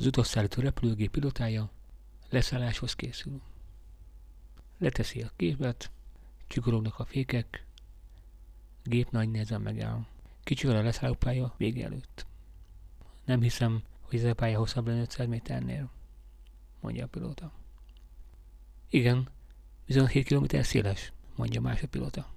Az utasszállító repülőgép pilotája leszálláshoz készül. Leteszi a képet, csikorognak a fékek, gép nagy nehezen megáll. Kicsivel a leszállópálya vége előtt. Nem hiszem, hogy ez a pálya hosszabb lenne 500 méternél, mondja a pilóta. Igen, 27 km széles, mondja más a pilóta.